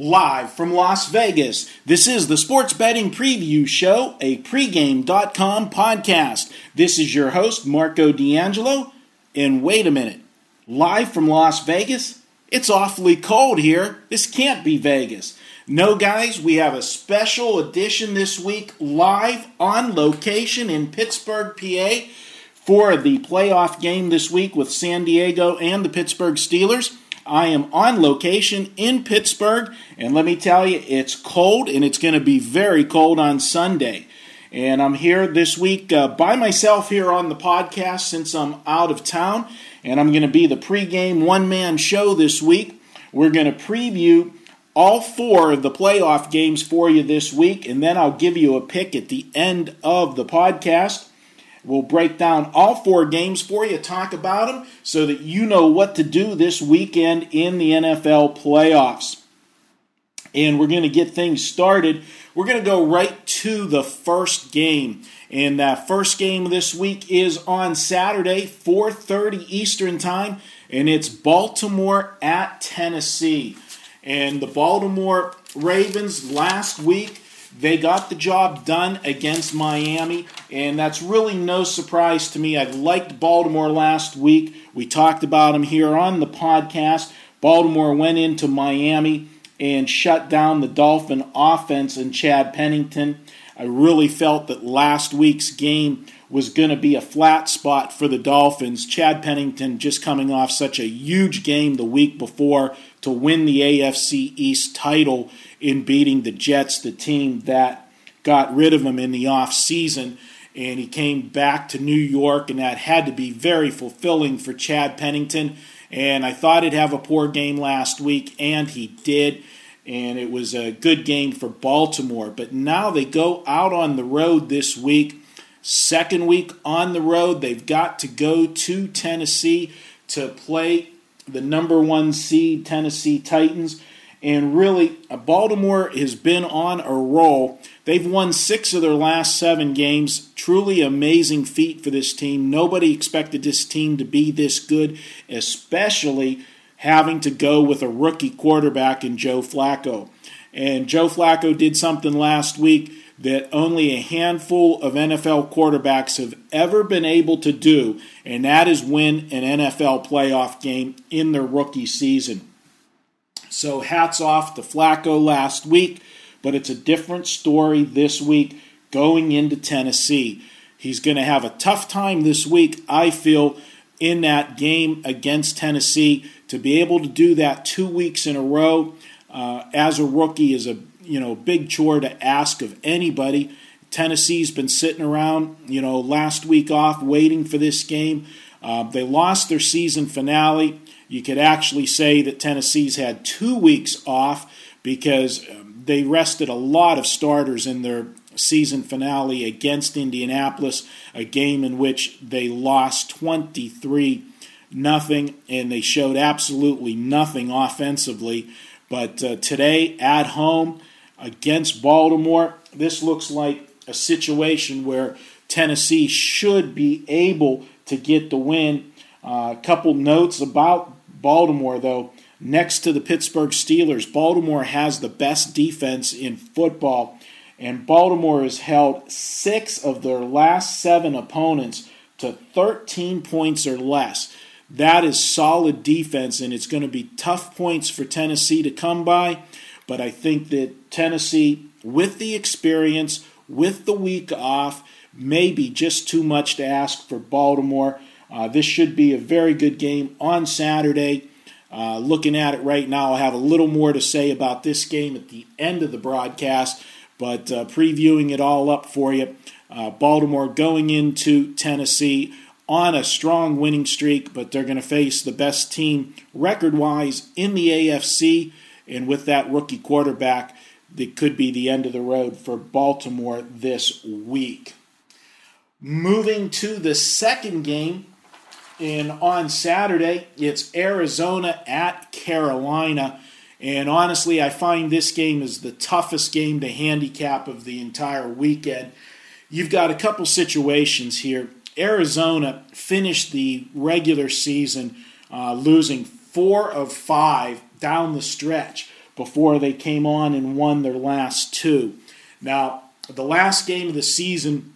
Live from Las Vegas, this is the Sports Betting Preview Show, a pregame.com podcast. This is your host, Marco D'Angelo. And wait a minute, live from Las Vegas? It's awfully cold here. This can't be Vegas. No, guys, we have a special edition this week, live on location in Pittsburgh, PA, for the playoff game this week with San Diego and the Pittsburgh Steelers. I am on location in Pittsburgh, and let me tell you, it's cold and it's going to be very cold on Sunday. And I'm here this week uh, by myself here on the podcast since I'm out of town, and I'm going to be the pregame one man show this week. We're going to preview all four of the playoff games for you this week, and then I'll give you a pick at the end of the podcast. We'll break down all four games for you, talk about them, so that you know what to do this weekend in the NFL playoffs. And we're going to get things started. We're going to go right to the first game. And that first game this week is on Saturday, 4:30 Eastern Time, and it's Baltimore at Tennessee. And the Baltimore Ravens last week they got the job done against Miami, and that's really no surprise to me. I liked Baltimore last week. We talked about them here on the podcast. Baltimore went into Miami and shut down the Dolphin offense and Chad Pennington. I really felt that last week's game was going to be a flat spot for the Dolphins. Chad Pennington just coming off such a huge game the week before to win the AFC East title in beating the Jets, the team that got rid of him in the off season. And he came back to New York, and that had to be very fulfilling for Chad Pennington. And I thought he'd have a poor game last week, and he did. And it was a good game for Baltimore. But now they go out on the road this week. Second week on the road, they've got to go to Tennessee to play the number one seed Tennessee Titans. And really, uh, Baltimore has been on a roll. They've won six of their last seven games. Truly amazing feat for this team. Nobody expected this team to be this good, especially having to go with a rookie quarterback in Joe Flacco. And Joe Flacco did something last week that only a handful of NFL quarterbacks have ever been able to do, and that is win an NFL playoff game in their rookie season. So hats off to Flacco last week, but it's a different story this week going into Tennessee. He's going to have a tough time this week, I feel, in that game against Tennessee. To be able to do that two weeks in a row uh, as a rookie is a you know big chore to ask of anybody. Tennessee's been sitting around, you know, last week off waiting for this game. Uh, they lost their season finale. You could actually say that Tennessee's had two weeks off because um, they rested a lot of starters in their season finale against Indianapolis, a game in which they lost 23 nothing and they showed absolutely nothing offensively. But uh, today at home against Baltimore, this looks like a situation where Tennessee should be able to get the win. Uh, a couple notes about Baltimore, though, next to the Pittsburgh Steelers, Baltimore has the best defense in football, and Baltimore has held six of their last seven opponents to 13 points or less. That is solid defense, and it's going to be tough points for Tennessee to come by. But I think that Tennessee, with the experience, with the week off, may be just too much to ask for Baltimore. Uh, this should be a very good game on Saturday. Uh, looking at it right now, I'll have a little more to say about this game at the end of the broadcast, but uh, previewing it all up for you. Uh, Baltimore going into Tennessee on a strong winning streak, but they're going to face the best team record wise in the AFC. And with that rookie quarterback, it could be the end of the road for Baltimore this week. Moving to the second game, and on Saturday, it's Arizona at Carolina. And honestly, I find this game is the toughest game to handicap of the entire weekend. You've got a couple situations here. Arizona finished the regular season uh, losing four of five down the stretch. before they came on and won their last two. Now, the last game of the season,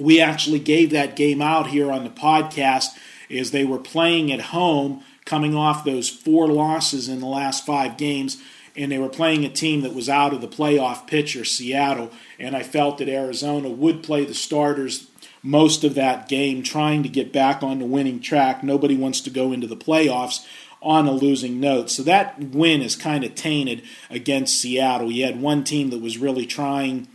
we actually gave that game out here on the podcast as they were playing at home, coming off those four losses in the last five games and they were playing a team that was out of the playoff picture, Seattle. And I felt that Arizona would play the starters most of that game, trying to get back on the winning track. Nobody wants to go into the playoffs on a losing note. So that win is kind of tainted against Seattle. You had one team that was really trying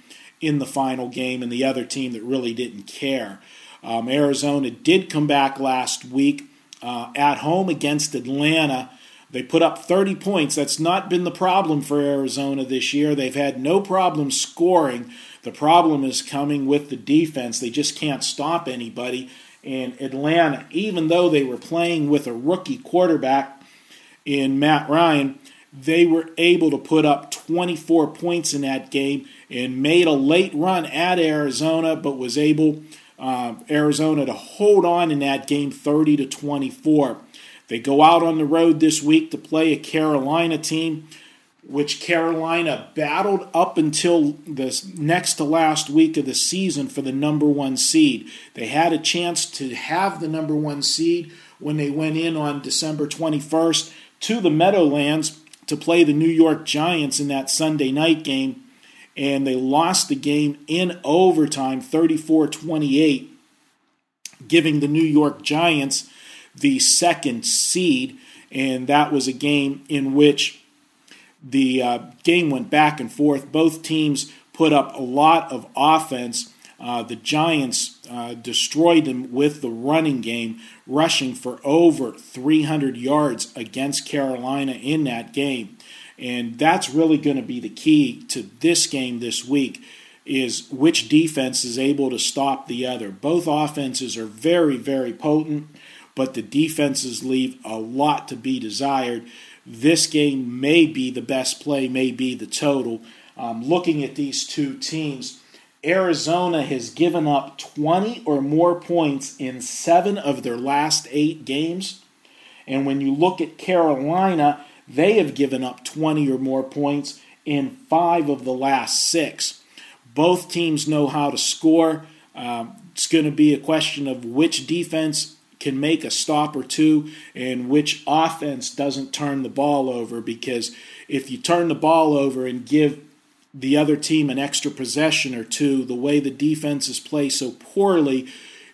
in the final game, and the other team that really didn't care. Um, Arizona did come back last week uh, at home against Atlanta they put up 30 points. That's not been the problem for Arizona this year. They've had no problem scoring. The problem is coming with the defense. They just can't stop anybody. And Atlanta, even though they were playing with a rookie quarterback in Matt Ryan, they were able to put up 24 points in that game and made a late run at Arizona, but was able uh, Arizona to hold on in that game 30 to 24. They go out on the road this week to play a Carolina team, which Carolina battled up until the next to last week of the season for the number one seed. They had a chance to have the number one seed when they went in on December 21st to the Meadowlands to play the New York Giants in that Sunday night game, and they lost the game in overtime 34 28, giving the New York Giants the second seed, and that was a game in which the uh, game went back and forth. Both teams put up a lot of offense. Uh, the Giants uh, destroyed them with the running game, rushing for over 300 yards against Carolina in that game. And that's really going to be the key to this game this week is which defense is able to stop the other. Both offenses are very, very potent but the defenses leave a lot to be desired. This game may be the best play, may be the total. Um, looking at these two teams, Arizona has given up 20 or more points in seven of their last eight games. And when you look at Carolina, they have given up 20 or more points in five of the last six. Both teams know how to score. Um, it's going to be a question of which defense can make a stop or two and which offense doesn't turn the ball over because if you turn the ball over and give the other team an extra possession or two, the way the defenses play so poorly,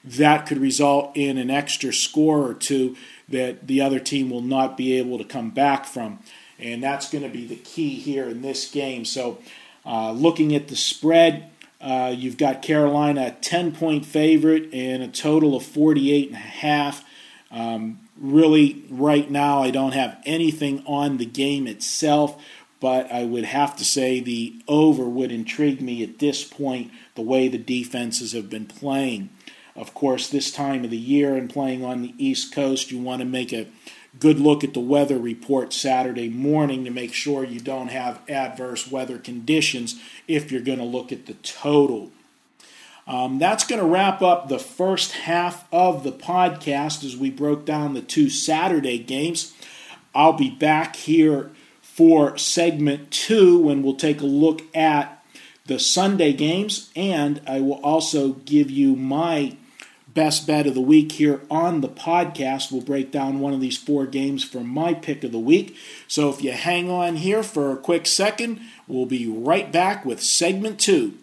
that could result in an extra score or two that the other team will not be able to come back from. And that's going to be the key here in this game. So, uh, looking at the spread, uh, you've got Carolina a 10 point favorite and a total of 48 and a half. Um, really, right now, I don't have anything on the game itself, but I would have to say the over would intrigue me at this point, the way the defenses have been playing. Of course, this time of the year and playing on the East Coast, you want to make a good look at the weather report Saturday morning to make sure you don't have adverse weather conditions if you're going to look at the total. Um, that's going to wrap up the first half of the podcast as we broke down the two Saturday games. I'll be back here for segment two when we'll take a look at the Sunday games, and I will also give you my best bet of the week here on the podcast. We'll break down one of these four games for my pick of the week. So if you hang on here for a quick second, we'll be right back with segment two.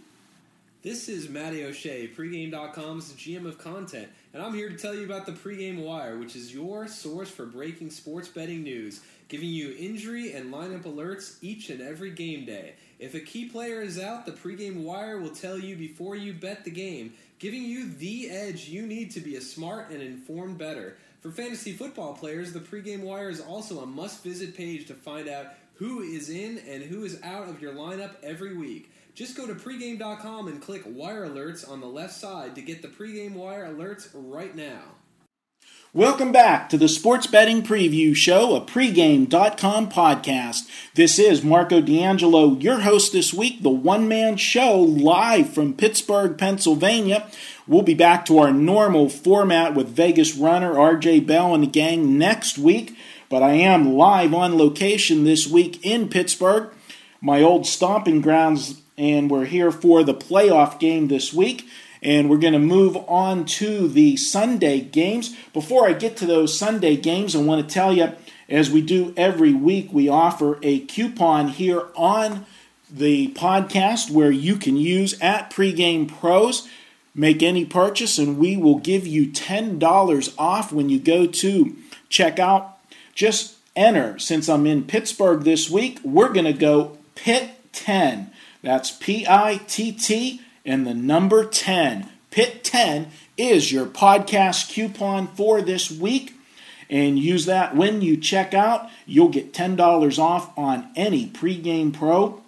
This is Matty O'Shea, pregame.com's GM of content, and I'm here to tell you about the Pregame Wire, which is your source for breaking sports betting news, giving you injury and lineup alerts each and every game day. If a key player is out, the Pregame Wire will tell you before you bet the game giving you the edge you need to be a smart and informed bettor. For fantasy football players, the pregame wire is also a must visit page to find out who is in and who is out of your lineup every week. Just go to pregame.com and click wire alerts on the left side to get the pregame wire alerts right now. Welcome back to the Sports Betting Preview Show, a pregame.com podcast. This is Marco D'Angelo, your host this week, the one man show live from Pittsburgh, Pennsylvania. We'll be back to our normal format with Vegas runner RJ Bell and the gang next week. but I am live on location this week in Pittsburgh, my old stomping grounds, and we're here for the playoff game this week. And we're going to move on to the Sunday games. Before I get to those Sunday games, I want to tell you, as we do every week, we offer a coupon here on the podcast where you can use at Pregame Pros. Make any purchase, and we will give you $10 off when you go to check out. Just enter. Since I'm in Pittsburgh this week, we're going to go Pitt 10. That's P I T T and the number 10. Pitt 10 is your podcast coupon for this week. And use that when you check out. You'll get $10 off on any pregame pro.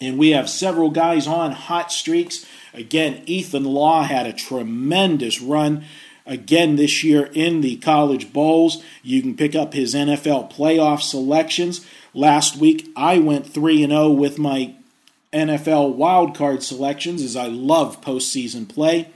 And we have several guys on hot streaks. Again, Ethan Law had a tremendous run again this year in the college bowls. You can pick up his NFL playoff selections. Last week, I went 3 and 0 with my NFL wildcard selections as I love postseason play.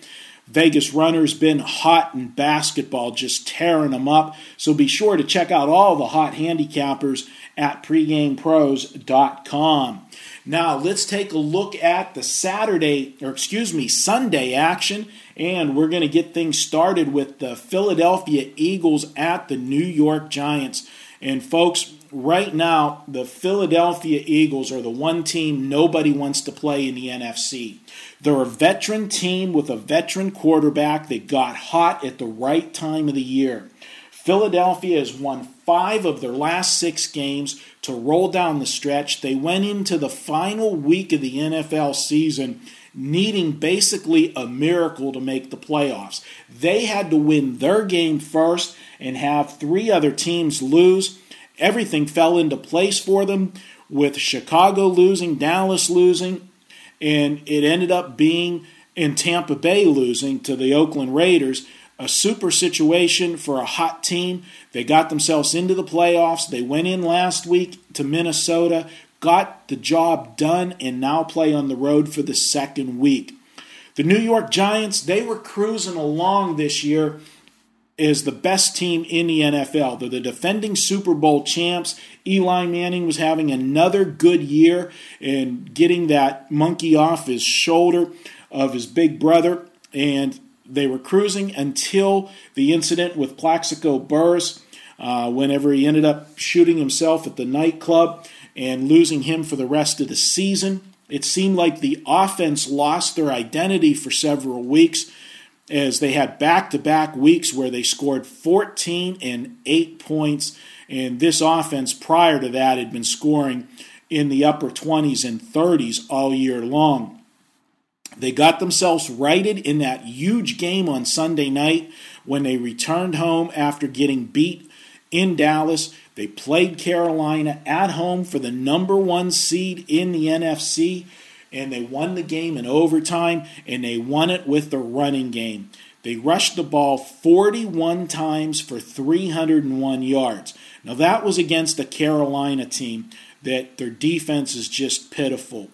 Vegas Runner's been hot in basketball, just tearing them up. So be sure to check out all the hot handicappers at pregamepros.com. Now, let's take a look at the Saturday, or excuse me, Sunday action, and we're going to get things started with the Philadelphia Eagles at the New York Giants. And, folks, right now, the Philadelphia Eagles are the one team nobody wants to play in the NFC. They're a veteran team with a veteran quarterback that got hot at the right time of the year. Philadelphia has won five of their last six games to roll down the stretch. They went into the final week of the NFL season needing basically a miracle to make the playoffs. They had to win their game first and have three other teams lose. Everything fell into place for them with Chicago losing, Dallas losing, and it ended up being in Tampa Bay losing to the Oakland Raiders a super situation for a hot team. They got themselves into the playoffs. They went in last week to Minnesota, got the job done, and now play on the road for the second week. The New York Giants, they were cruising along this year as the best team in the NFL. They're the defending Super Bowl champs. Eli Manning was having another good year and getting that monkey off his shoulder of his big brother. And they were cruising until the incident with Plaxico Burress, uh, whenever he ended up shooting himself at the nightclub and losing him for the rest of the season. It seemed like the offense lost their identity for several weeks as they had back to back weeks where they scored 14 and 8 points. And this offense prior to that had been scoring in the upper 20s and 30s all year long. They got themselves righted in that huge game on Sunday night when they returned home after getting beat in Dallas. They played Carolina at home for the number one seed in the NFC, and they won the game in overtime, and they won it with the running game. They rushed the ball 41 times for 301 yards. Now, that was against a Carolina team that their defense is just pitiful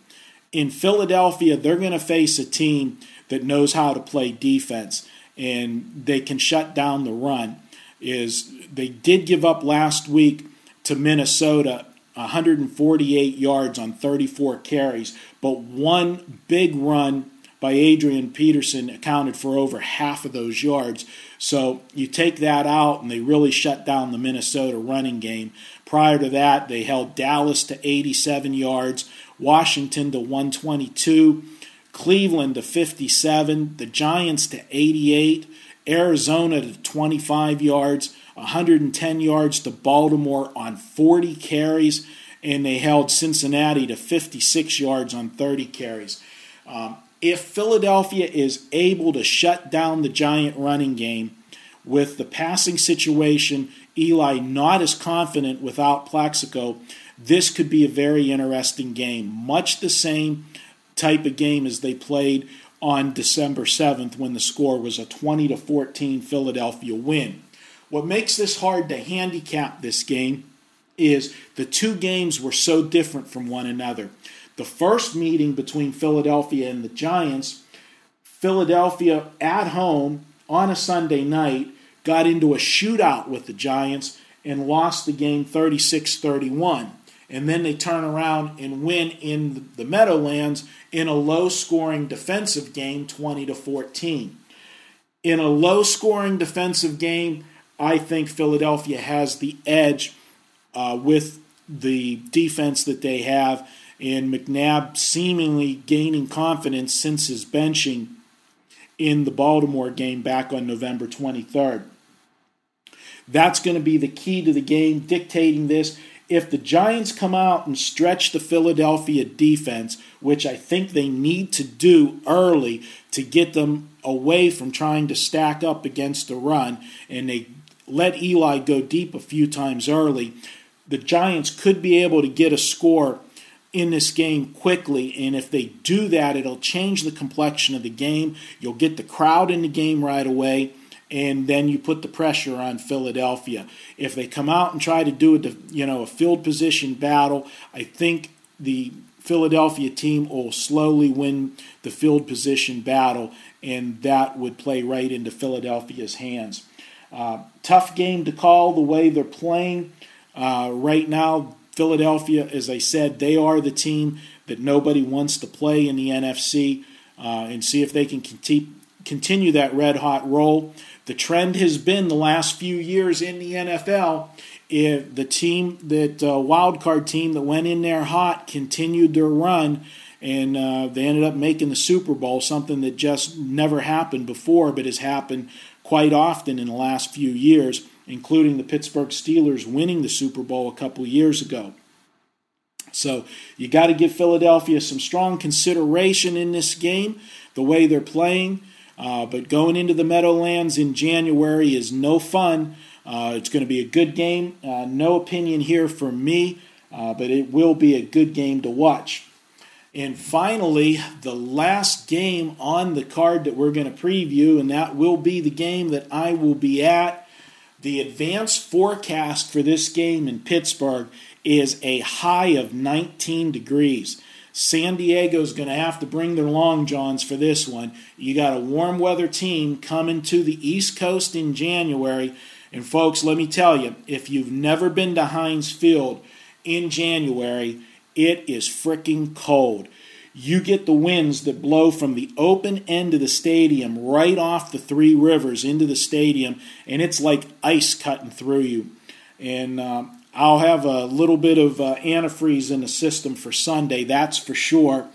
in Philadelphia, they're going to face a team that knows how to play defense and they can shut down the run. Is they did give up last week to Minnesota 148 yards on 34 carries, but one big run by Adrian Peterson accounted for over half of those yards. So you take that out, and they really shut down the Minnesota running game. Prior to that, they held Dallas to 87 yards, Washington to 122, Cleveland to 57, the Giants to 88, Arizona to 25 yards, 110 yards to Baltimore on 40 carries, and they held Cincinnati to 56 yards on 30 carries. Um, if Philadelphia is able to shut down the Giant running game with the passing situation, Eli not as confident without Plaxico, this could be a very interesting game. Much the same type of game as they played on December 7th when the score was a 20 to 14 Philadelphia win. What makes this hard to handicap this game is the two games were so different from one another. The first meeting between Philadelphia and the Giants, Philadelphia at home on a Sunday night got into a shootout with the Giants and lost the game 36 31. And then they turn around and win in the Meadowlands in a low scoring defensive game 20 to 14. In a low scoring defensive game, I think Philadelphia has the edge uh, with the defense that they have, and McNabb seemingly gaining confidence since his benching in the Baltimore game back on November 23rd. That's going to be the key to the game, dictating this. If the Giants come out and stretch the Philadelphia defense, which I think they need to do early to get them away from trying to stack up against the run, and they let Eli go deep a few times early, the Giants could be able to get a score in this game quickly. And if they do that, it'll change the complexion of the game. You'll get the crowd in the game right away. And then you put the pressure on Philadelphia. If they come out and try to do a, you know, a field position battle, I think the Philadelphia team will slowly win the field position battle, and that would play right into Philadelphia's hands. Uh, tough game to call the way they're playing. Uh, right now, Philadelphia, as I said, they are the team that nobody wants to play in the NFC uh, and see if they can continue that red hot roll. The trend has been the last few years in the NFL. If the team that uh, wild card team that went in there hot continued their run, and uh, they ended up making the Super Bowl, something that just never happened before, but has happened quite often in the last few years including the Pittsburgh Steelers winning the Super Bowl a couple years ago. So you got to give Philadelphia some strong consideration in this game, the way they're playing. Uh, but going into the Meadowlands in January is no fun. Uh, it's going to be a good game. Uh, no opinion here from me, uh, but it will be a good game to watch. And finally, the last game on the card that we're going to preview, and that will be the game that I will be at the advanced forecast for this game in Pittsburgh is a high of 19 degrees. San Diego's going to have to bring their long johns for this one. You got a warm weather team coming to the East Coast in January. And folks, let me tell you, if you've never been to Heinz Field in January, it is freaking cold you get the winds that blow from the open end of the stadium right off the three rivers into the stadium, and it's like ice cutting through you. And uh, I'll have a little bit of uh, antifreeze in the system for Sunday, that's for sure.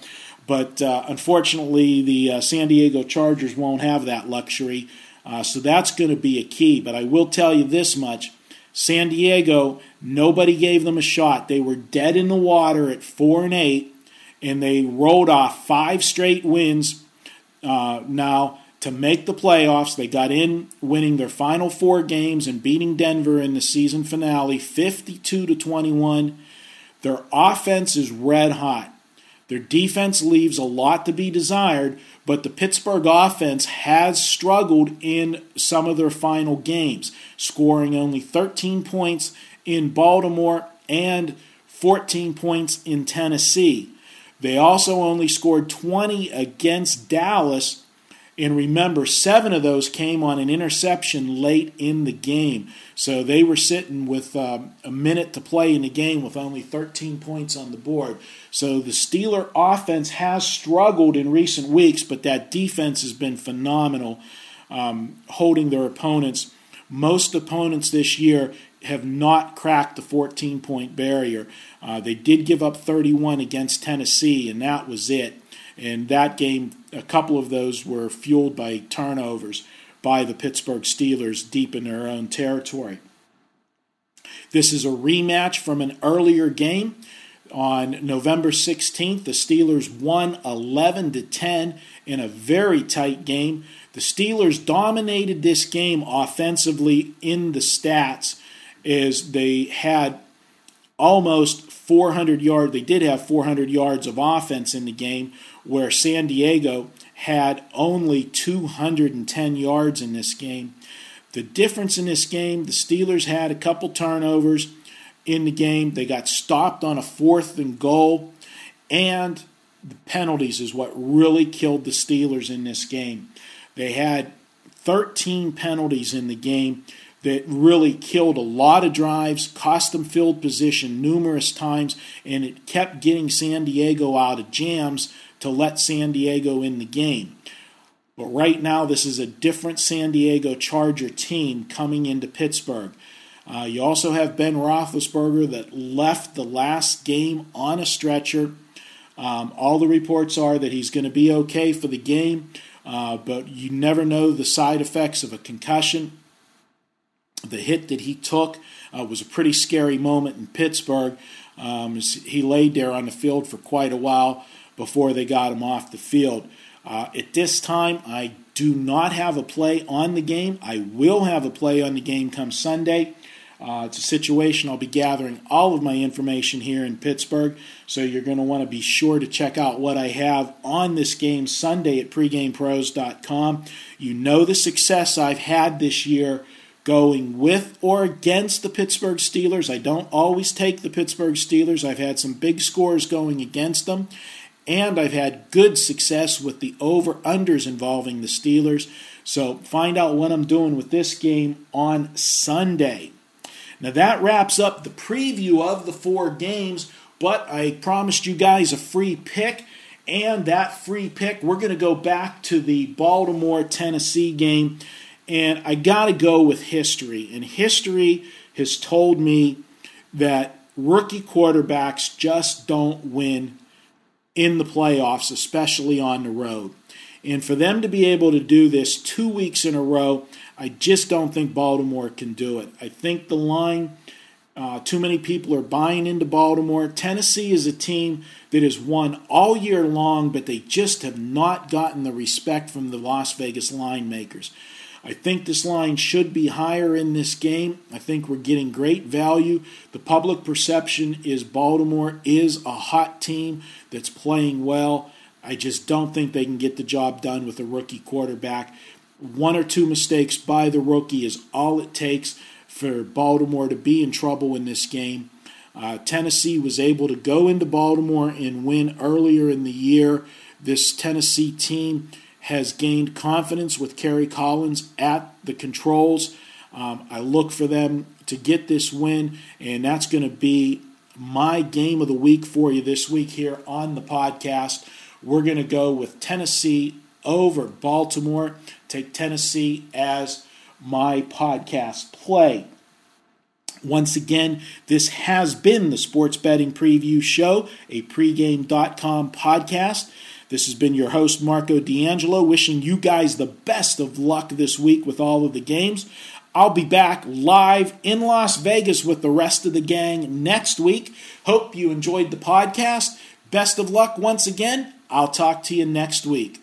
But uh, unfortunately, the uh, San Diego Chargers won't have that luxury. Uh, so that's going to be a key. But I will tell you this much San Diego, nobody gave them a shot. They were dead in the water at 4 and 8 and they rolled off five straight wins uh, now to make the playoffs. They got in winning their final four games and beating Denver in the season finale 52 to 21. Their offense is red hot. Their defense leaves a lot to be desired, but the Pittsburgh offense has struggled in some of their final games, scoring only 13 points in Baltimore and 14 points in Tennessee. They also only scored 20 against Dallas. And remember, seven of those came on an interception late in the game. So they were sitting with um, a minute to play in the game with only 13 points on the board. So the Steeler offense has struggled in recent weeks, but that defense has been phenomenal, um, holding their opponents. Most opponents this year have not cracked the 14 point barrier. Uh, they did give up 31 against Tennessee, and that was it. And that game, a couple of those were fueled by turnovers by the Pittsburgh Steelers deep in their own territory. This is a rematch from an earlier game. On November 16th, the Steelers won 11 to 10 in a very tight game. The Steelers dominated this game offensively in the stats is they had almost 400 yards. They did have 400 yards of offense in the game, where San Diego had only 210 yards in this game. The difference in this game, the Steelers had a couple turnovers in the game. They got stopped on a fourth and goal, and the penalties is what really killed the Steelers in this game. They had 13 penalties in the game that really killed a lot of drives, cost them field position numerous times, and it kept getting San Diego out of jams to let San Diego in the game. But right now, this is a different San Diego Charger team coming into Pittsburgh. Uh, you also have Ben Roethlisberger that left the last game on a stretcher. Um, all the reports are that he's going to be okay for the game, uh, but you never know the side effects of a concussion. The hit that he took uh, was a pretty scary moment in Pittsburgh. Um, he laid there on the field for quite a while before they got him off the field. Uh, at this time, I do not have a play on the game. I will have a play on the game come Sunday. Uh, it's a situation I'll be gathering all of my information here in Pittsburgh, so you're going to want to be sure to check out what I have on this game Sunday at pregamepros.com. You know the success I've had this year going with or against the Pittsburgh Steelers. I don't always take the Pittsburgh Steelers. I've had some big scores going against them, and I've had good success with the over unders involving the Steelers. So find out what I'm doing with this game on Sunday. Now that wraps up the preview of the four games, but I promised you guys a free pick. And that free pick, we're going to go back to the Baltimore Tennessee game. And I got to go with history. And history has told me that rookie quarterbacks just don't win in the playoffs, especially on the road. And for them to be able to do this two weeks in a row, I just don't think Baltimore can do it. I think the line, uh, too many people are buying into Baltimore. Tennessee is a team that has won all year long, but they just have not gotten the respect from the Las Vegas line makers. I think this line should be higher in this game. I think we're getting great value. The public perception is Baltimore is a hot team that's playing well. I just don't think they can get the job done with a rookie quarterback. One or two mistakes by the rookie is all it takes for Baltimore to be in trouble in this game. Uh, Tennessee was able to go into Baltimore and win earlier in the year. This Tennessee team has gained confidence with Kerry Collins at the controls. Um, I look for them to get this win, and that's going to be my game of the week for you this week here on the podcast. We're going to go with Tennessee over Baltimore. Take Tennessee as my podcast play. Once again, this has been the Sports Betting Preview Show, a pregame.com podcast. This has been your host, Marco D'Angelo, wishing you guys the best of luck this week with all of the games. I'll be back live in Las Vegas with the rest of the gang next week. Hope you enjoyed the podcast. Best of luck once again. I'll talk to you next week.